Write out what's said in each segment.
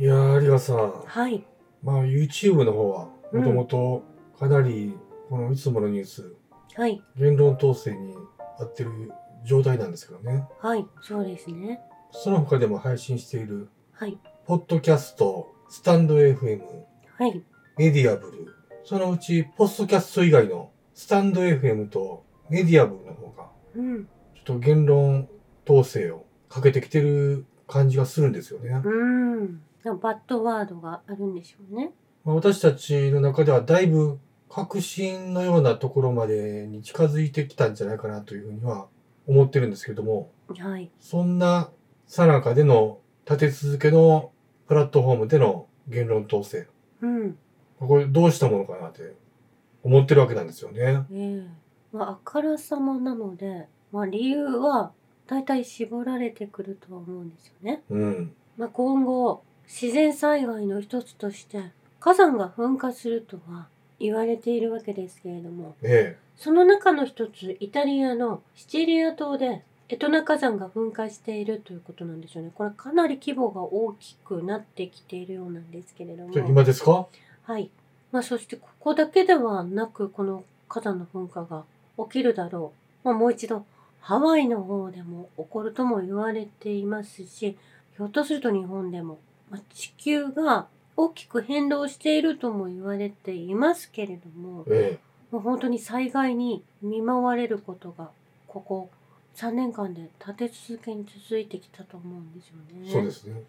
いやー、有賀さん。はい。まあ、YouTube の方は、もともと、かなり、このいつものニュース、はい。言論統制に合ってる状態なんですけどね。はい。そうですね。その他でも配信している、はい。ポッドキャスト、スタンド FM、はい。メディアブル。そのうち、ポッドキャスト以外の、スタンド FM とメディアブルの方が、うん。ちょっと言論統制をかけてきてる感じがするんですよね。うん。バッドワードがあるんでしょうね。まあ私たちの中ではだいぶ確信のようなところまでに近づいてきたんじゃないかなというふうには思ってるんですけども、はい。そんなさなかでの立て続けのプラットフォームでの言論統制。うん。これどうしたものかなって思ってるわけなんですよね。ええまあ、あからさまなので、まあ、理由は大体絞られてくるとは思うんですよね。うん。まあ、今後、自然災害の一つとして、火山が噴火するとは言われているわけですけれども、えその中の一つ、イタリアのシチリア島で、エトナ火山が噴火しているということなんですよね。これかなり規模が大きくなってきているようなんですけれども。今ですか？はい。まあ、そしてここだけではなく、この火山の噴火が起きるだろう。まあ、もう一度、ハワイの方でも起こるとも言われていますし、ひょっとすると日本でも、まあ、地球が大きく変動しているとも言われていますけれども、えもう本当に災害に見舞われることが、ここ3年間で立て続けに続いてきたと思うんですよえ。ね。そうですね。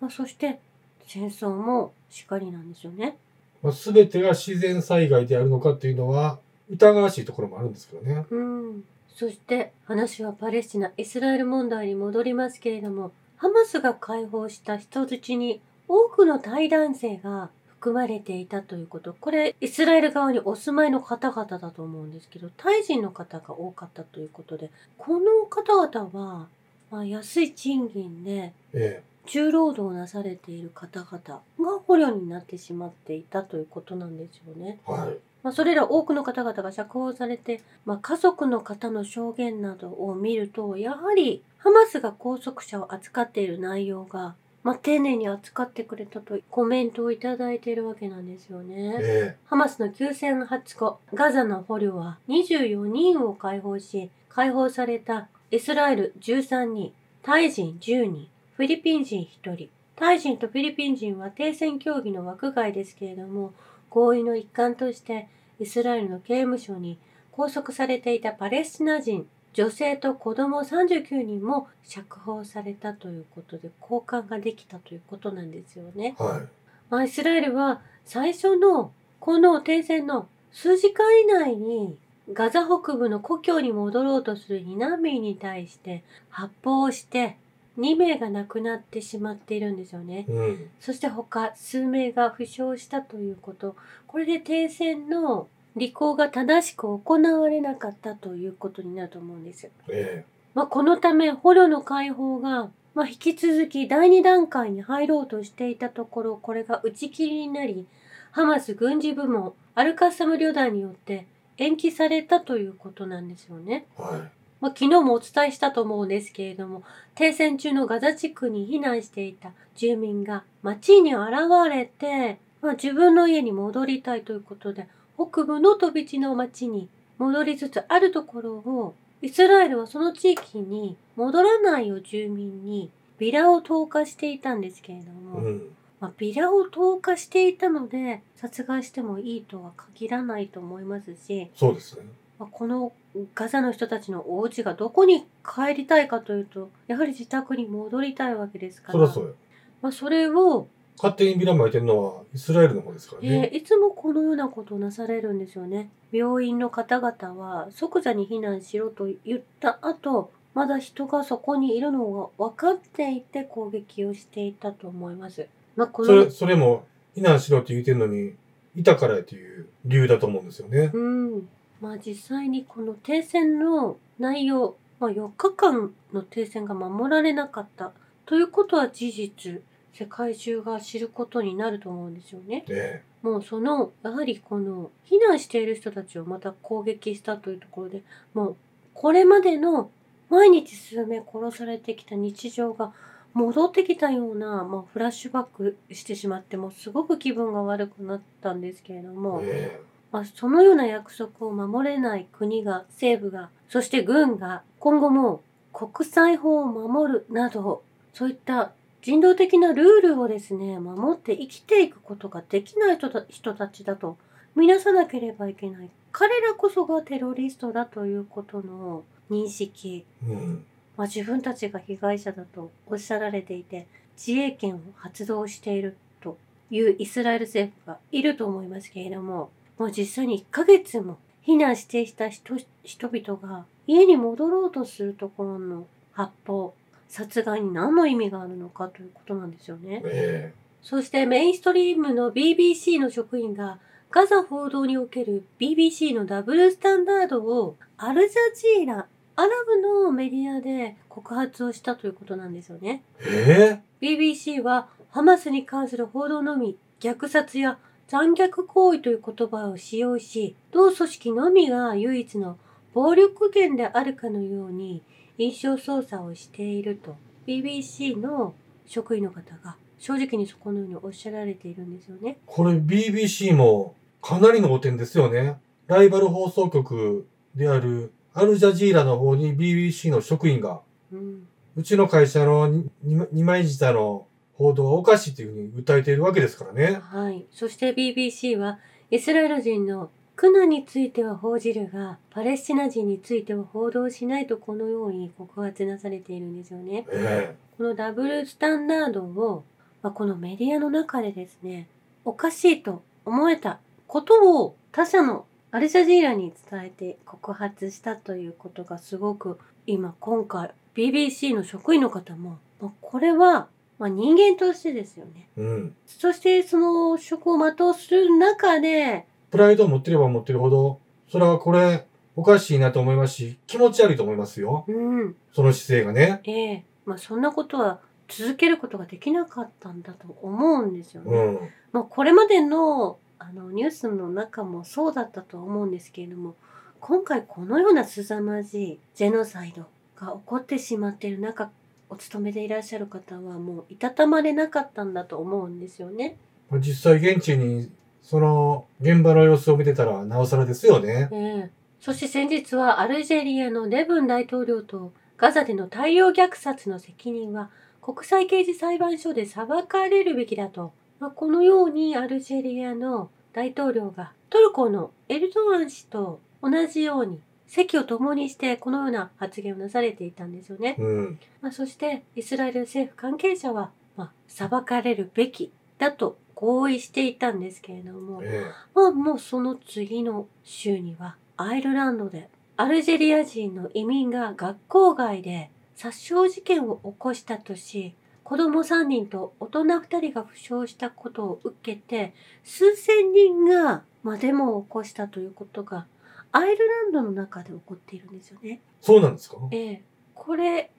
まあ、そして、戦争もしかりなんですよね。まあ、全てが自然災害であるのかっていうのは疑わしいところもあるんですけどね。うん。そして話はパレスチナ・イスラエル問題に戻りますけれども、ハマスが解放した人質に多くのタイ男性が含まれていたということ。これ、イスラエル側にお住まいの方々だと思うんですけど、タイ人の方が多かったということで、この方々は、まあ、安い賃金でえ重労働なされている方々が捕虜になってしまっていたということなんですよね。え。はい。まあ、それら多くの方々が釈放されて、まあ、家族の方の証言などを見ると、やはりハマスが拘束者を扱っている内容が、まあ、丁寧に扱ってくれたとコメントをいただいているわけなんですよね。えハマスの休戦発後、ガザの捕虜は24人を解放し、解放されたイスラエル13人、タイ人10人、フィリピン人1人。タイ人とフィリピン人は停戦協議の枠外ですけれども、合意の一環としてイスラエルの刑務所に拘束されていたパレスチナ人、女性と子供39人も釈放されたということで交換ができたということなんですよね。え。はい。まあ、イスラエルは最初のこの停戦の数時間以内にガザ北部の故郷に戻ろうとする避難民に対して発砲をして2名が亡くなってしまっているんですよね。うん。そして他数名が負傷したということ。これで停戦の履行が正しく行われなかったということになると思うんです。えまあ、このため捕虜の解放が、まあ、引き続き第2段階に入ろうとしていたところこれが打ち切りになりハマス軍事部門アルカッサム旅団によって延期されたということなんですよね。え。はい。まあ、昨日もお伝えしたと思うんですけれども停戦中のガザ地区に避難していた住民が街に現れて、まあ、自分の家に戻りたいということで北部の飛び地の町に戻りつつあるところをイスラエルはその地域に戻らないよう住民にビラを投下していたんですけれども、うん。まあ、ビラを投下していたので殺害してもいいとは限らないと思いますし、そうですね。まあこのガザの人たちのお家がどこに帰りたいかというとやはり自宅に戻りたいわけですからそりゃそうよ。まあ、それを、勝手にビラ巻いてるのはイスラエルの方ですからえーね。いつもこのようなことをなされるんですよね病院の方々は即座に避難しろと言った後まだ人がそこにいるのが分かっていて攻撃をしていたと思います。まあ、このそれ、それも避難しろって言ってるのに、いたからっていう理由だと思うんですよね。うん。まあ実際にこの停戦の内容、まあ4日間の停戦が守られなかったということは事実、世界中が知ることになると思うんですよね。ねもうその、やはりこの避難している人たちをまた攻撃したというところで、もうこれまでの毎日数名殺されてきた日常が戻ってきたような、まあ、フラッシュバックしてしまってもうすごく気分が悪くなったんですけれども、えまあ、そのような約束を守れない国が政府がそして軍が今後も国際法を守るなどそういった人道的なルールをですね守って生きていくことができない人た人たちだと見なさなければいけない。彼らこそがテロリストだということの認識。えうん。まあ、自分たちが被害者だとおっしゃられていて自衛権を発動しているというイスラエル政府がいると思いますけれどももう実際に1ヶ月も避難していた人人々が家に戻ろうとするところの発砲殺害に何の意味があるのかということなんですよね。えそしてメインストリームの BBC の職員がガザ報道における BBC のダブルスタンダードをアルジャジーラ、アラブのメディアで告発をしたということなんですよね。ええ BBC はハマスに関する報道のみ虐殺や残虐行為という言葉を使用し、同組織のみが唯一の暴力源であるかのように印象操作をしていると BBC の職員の方が正直にそこのようにおっしゃられているんですよね。これ BBC もかなりの汚点ですよね。ライバル放送局であるアルジャジーラの方に BBC の職員が、うん、うちの会社のに二枚舌の報道はおかしいというふうに訴えているわけですからね。はい。そして BBC はイスラエル人の苦難については報じるが、パレスチナ人については報道しないとこのように告発なされているんですよね。えこのダブルスタンダードを、まあ、このメディアの中でですね、おかしいと思えたことを他社のアルジャジーラに伝えて告発したということがすごく今今回 BBC の職員の方も、まあ、これはまあ人間としてですよね。えうん。そしてその職を全うする中で、プライドを持ってれば持ってるほど、それはこれおかしいなと思いますし、気持ち悪いと思いますよ。うん、その姿勢がね。ええまあそんなことは続けることができなかったんだと思うんですよね。うん。まあ、これまでのあのニュースの中もそうだったと思うんですけれども今回このような凄まじいジェノサイドが起こってしまっている中お勤めでいらっしゃる方はもういたたまれなかったんだと思うんですよね。実際現地にその現場の様子を見てたらなおさらですよね。ええそして先日はアルジェリアのレブン大統領とガザでの大量虐殺の責任は国際刑事裁判所で裁かれるべきだと、まあ、このようにアルジェリアの大統領がトルコのエルドアン氏と同じように席を共にしてこのような発言をなされていたんですよね。うん。まあ、そしてイスラエル政府関係者は、まあ、裁かれるべきだと合意していたんですけれども、えまあもうその次の週にはアイルランドでアルジェリア人の移民が学校外で殺傷事件を起こしたとし子供3人と大人2人が負傷したことを受けて数千人が、まあ、デモを起こしたということがアイルランドの中で起こっているんですよね。そうなんですか？ええ、これ、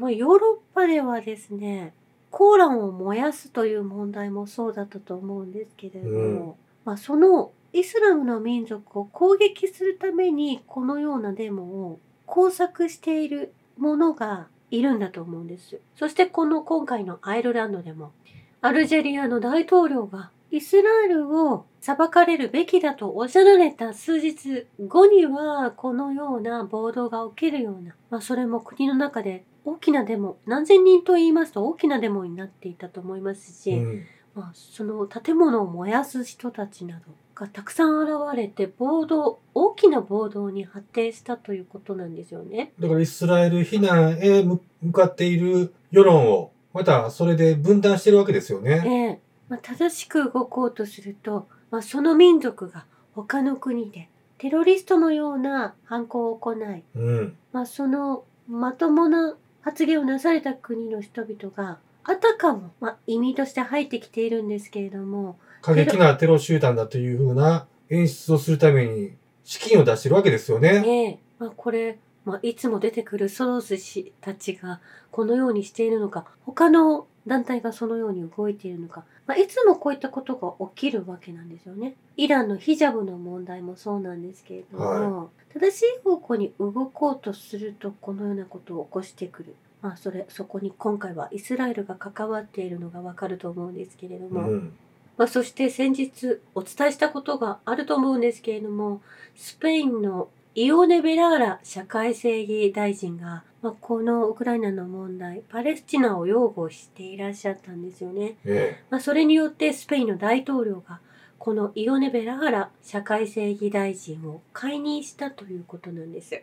まあ、ヨーロッパではですね、コーランを燃やすという問題もそうだったと思うんですけれども、うんまあ、そのイスラムの民族を攻撃するためにこのようなデモを工作している者がいるんだと思うんですよ。そしてこの今回のアイルランドでも、アルジェリアの大統領がイスラエルを裁かれるべきだとおっしゃられた数日後にはこのような暴動が起きるような、まあ、それも国の中で大きなデモ何千人と言いますと大きなデモになっていたと思いますし、うん。まあ、その建物を燃やす人たちなどがたくさん現れて暴動大きな暴動に発展したということなんですよね。だからイスラエル避難へ向向かっている世論を、またそれで分断してるわけですよえね。えまあ、正しく動こうとすると、まあ、その民族が他の国でテロリストのような犯行を行い、うん。まあ、そのまともな発言をなされた国の人々があたかも、まあ、移民として入ってきているんですけれども、過激なテロ集団だというふうな演出をするために資金を出してるわけですよね。ええまあ、これ、まあ、いつも出てくるソロス氏たちがこのようにしているのか他の団体がそのように動いているのか、まあ、いつもこういったことが起きるわけなんですよね。イランのヒジャブの問題もそうなんですけれども、正しい方向に動こうとするとこのようなことを起こしてくる。まあそれそこに今回はイスラエルが関わっているのがわかると思うんですけれども、うん。まあ、そして先日お伝えしたことがあると思うんですけれどもスペインのイオネ・ベラーラ社会正義大臣が、まあ、このウクライナの問題パレスチナを擁護していらっしゃったんですよね。えまあ、それによってスペインの大統領がこのイオネ・ベラーラ社会正義大臣を解任したということなんです。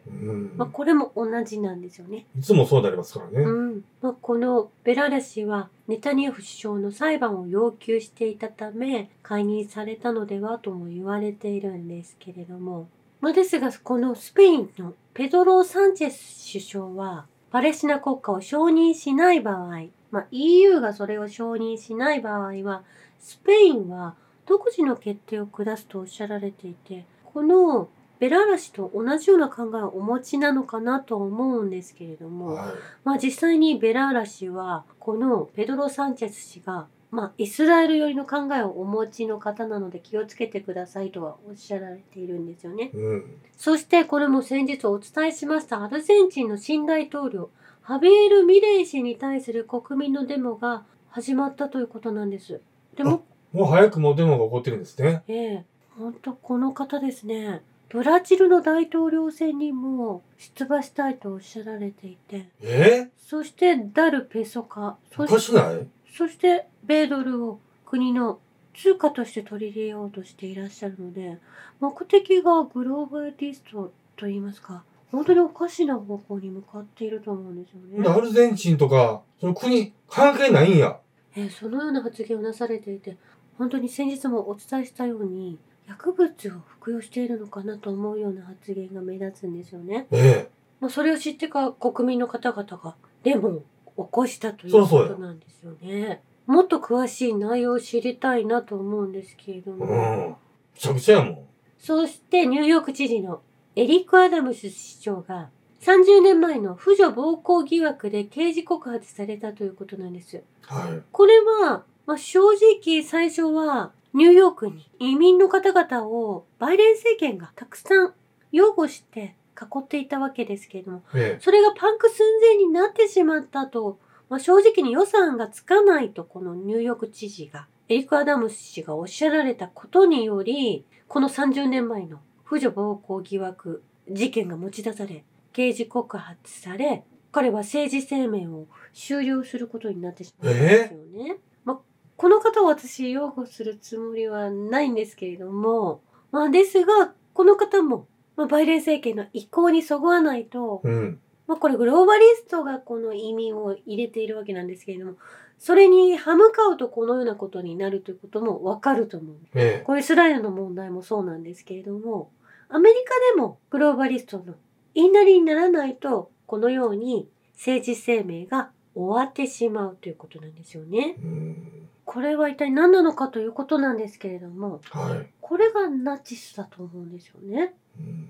まあ、これも同じなんですよね。いつもそうなりますからね。うんまあ、このベラーラ氏はネタニヤフ首相の裁判を要求していたため解任されたのではとも言われているんですけれども、まあ、ですがこのスペインのペドロ・サンチェス首相はパレスチナ国家を承認しない場合、まあ、EU がそれを承認しない場合はスペインは独自の決定を下すとおっしゃられていてこのベラーラ氏と同じような考えをお持ちなのかなと思うんですけれども、はまあ実際にベラーラ氏はこのペドロ・サンチェス氏がまあイスラエル寄りの考えをお持ちの方なので気をつけてくださいとはおっしゃられているんですよねい。。うん。そしてこれも先日お伝えしましたアルゼンチンの新大統領ハビエル・ミレイ氏に対する国民のデモが始まったということなんです。でも、もう早くもデモが起こってるんですね。ええ、本当この方ですね。ブラジルの大統領選にも出馬したいとおっしゃられていて、え？そしてダルペソカ、ー、おかしない？そして米ドルを国の通貨として取り入れようとしていらっしゃるので、目的がグローバリストといいますか、本当におかしな方向に向かっていると思うんですよね。アルゼンチンとか、その国、関係ないんや。えーそのような発言をなされていて、本当に先日もお伝えしたように、薬物を服用しているのかなと思うような発言が目立つんですよね。えまあ、それを知ってか国民の方々がデモを起こしたということなんですよね。もっと詳しい内容を知りたいなと思うんですけれどえ。も。うん。むちゃくちゃやもん。そしてニューヨーク知事のエリック・アダムス市長が30年前の婦女暴行疑惑で刑事告発されたということなんです。はい。これは、まあ、正直最初はニューヨークに移民の方々をバイデン政権がたくさん擁護して囲っていたわけですけれども、えそれがパンク寸前になってしまったと、まあ、正直に予算がつかないとこのニューヨーク知事が、エリック・アダムス氏がおっしゃられたことにより、この30年前の婦女暴行疑惑事件が持ち出され、刑事告発され、彼は政治生命を終了することになってしまったんですよね。まあ、この方を私擁護するつもりはないんですけれども、まあですが、この方も、まあ、バイデン政権の意向にそぐわないと、え。うん。まあこれグローバリストがこの移民を入れているわけなんですけれども、それに歯向かうとこのようなことになるということもわかると思う。ええ。これイスラエルの問題もそうなんですけれども、アメリカでもグローバリストの言いなりにならないと、このように政治生命が終わってしまうということなんですよね。うん。これは一体何なのかということなんですけれども、はい。これがナチスだと思うんですよね。うん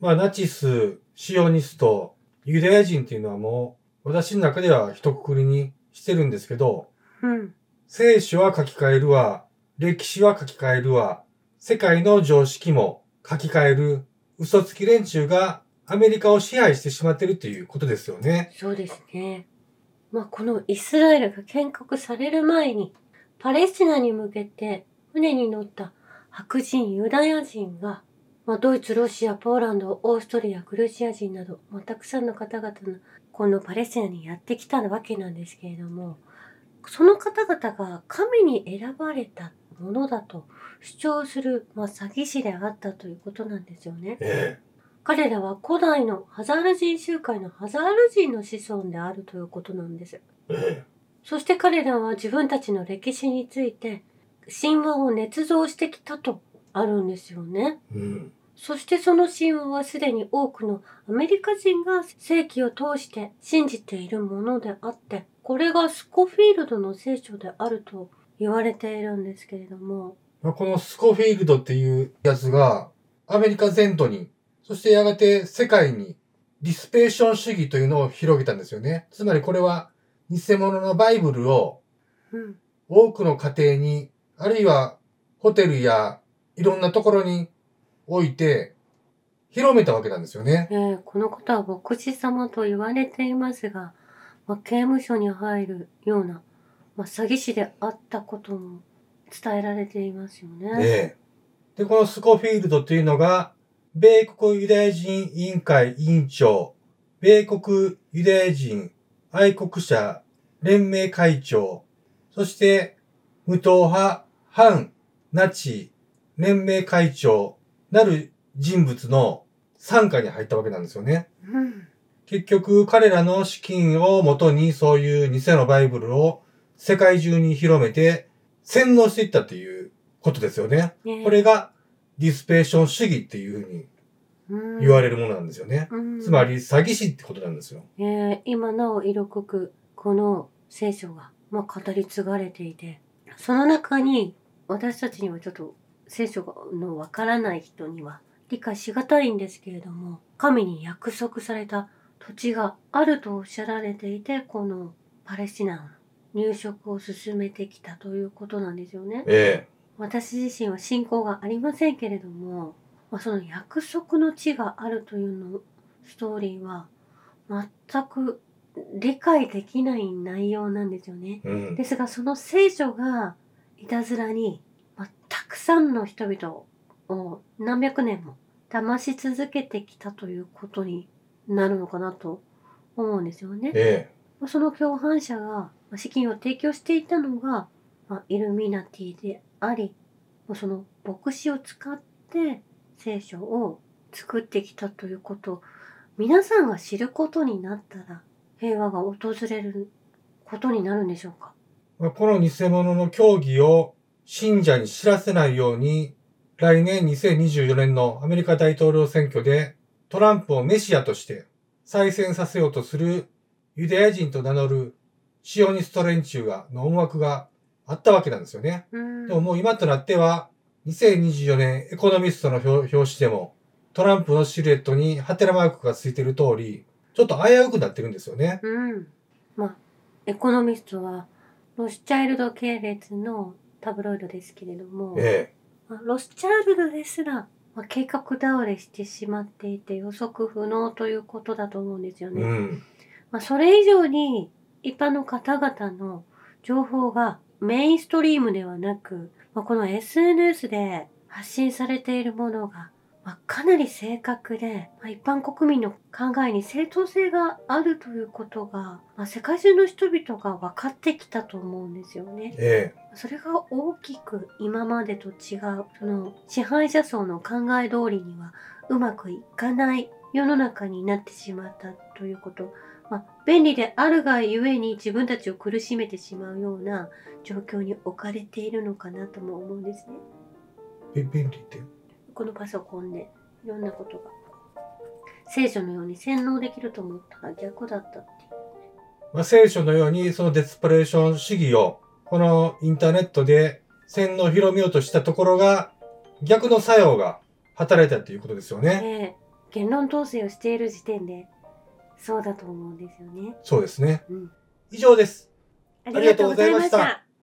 まあ、ナチス、シオニスト、ユダヤ人っていうのはもう、私の中では一括りにしてるんですけど、うん。聖書は書き換えるわ、歴史は書き換えるわ、世界の常識も書き換える、嘘つき連中がアメリカを支配してしまってるっていうことですよね。そうですね。まあ、このイスラエルが建国される前に、パレスチナに向けて船に乗った白人ユダヤ人が、まあ、ドイツ、ロシア、ポーランド、オーストリア、グルジア人など、まあ、たくさんの方々のこのパレスチナにやってきたわけなんですけれども、その方々が神に選ばれたものだと主張する、まあ、詐欺師であったということなんですよね。え彼らは古代のハザール人集会のハザール人の子孫であるということなんです。え。えそして彼らは自分たちの歴史について神話を捏造してきたとあるんですよね。え。うん。そしてその神話はすでに多くのアメリカ人が世紀を通して信じているものであって、これがスコフィールドの聖書であると言われているんですけれども、まあ、このスコフィールドっていうやつが、アメリカ全土に、そしてやがて世界に、ディスペーション主義というのを広げたんですよね。つまりこれは、偽物のバイブルをうん、多くの家庭に、あるいはホテルやいろんなところに置いて、広めたわけなんですよね。えーこの方は牧師様と言われていますが、まあ、刑務所に入るような、まあ、詐欺師であったことも伝えられていますよね。ええ。で、このスコフィールドというのが、米国ユダヤ人委員会委員長、米国ユダヤ人愛国者連盟会長、そして無党派反ナチ連盟会長なる人物の参加に入ったわけなんですよね。うん。結局彼らの資金をもとにそういう偽のバイブルを世界中に広めて洗脳していったっていうことですよね。ねこれがディスペーション主義っていうふうにうん言われるものなんですよね。うんつまり詐欺師ってことなんですよ。えー今なお色濃くこの聖書が、まあ、語り継がれていてその中に私たちにはちょっと聖書のわからない人には理解しがたいんですけれども神に約束された土地があるとおっしゃられていてこのパレスチナの入植を進めてきたということなんですよね。え私自身は信仰がありませんけれども、まあ、その約束の地があるというのストーリーは全く理解できない内容なんですよね。え。うん。ですがその聖書がいたずらに、まあ、たくさんの人々を何百年も騙し続けてきたということになるのかなと思うんですよね。えまあその共犯者がまあ資金を提供していたのが、まあ、イルミナティであり、まあその牧師を使って聖書を作ってきたということを皆さんが知ることになったら平和が訪れることになるんでしょうか？この偽物の教義を信者に知らせないように、来年2024年のアメリカ大統領選挙でトランプをメシアとして再選させようとするユダヤ人と名乗るシオニスト連中が、の思惑があったわけなんですよね。うんでももう今となっては、2024年エコノミストの表表紙でも、トランプのシルエットにハテナマークがついてる通り、ちょっと危うくなってるんですよね。うん。まあ、エコノミストはロスチャイルド系列のタブロイドですけれども、えまあロスチャイルドですら、まあ、計画倒れしてしまっていて予測不能ということだと思うんですよえ。ね。うん。まあ、それ以上に一般の方々の情報がメインストリームではなく、まあ、この SNS で発信されているものが、まあ、かなり正確で、まあ、一般国民の考えに正当性があるということが、まあ、世界中の人々が分かってきたと思うんですよね。えそれが大きく今までと違う、その支配者層の考え通りにはうまくいかない世の中になってしまったということ。まあ、便利であるがゆえに自分たちを苦しめてしまうような状況に置かれているのかなとも思うんですね。え。べ便利って。このパソコンでいろんなことが聖書のように洗脳できると思ったら逆だったっていう。まあ、聖書のようにそのデスプレーション主義を、このインターネットで洗脳を広めようとしたところが、逆の作用が働いたということですよね。ねえ言論統制をしている時点でそうだと思うんですよね。そうですね。うん以上です。ありがとうございました。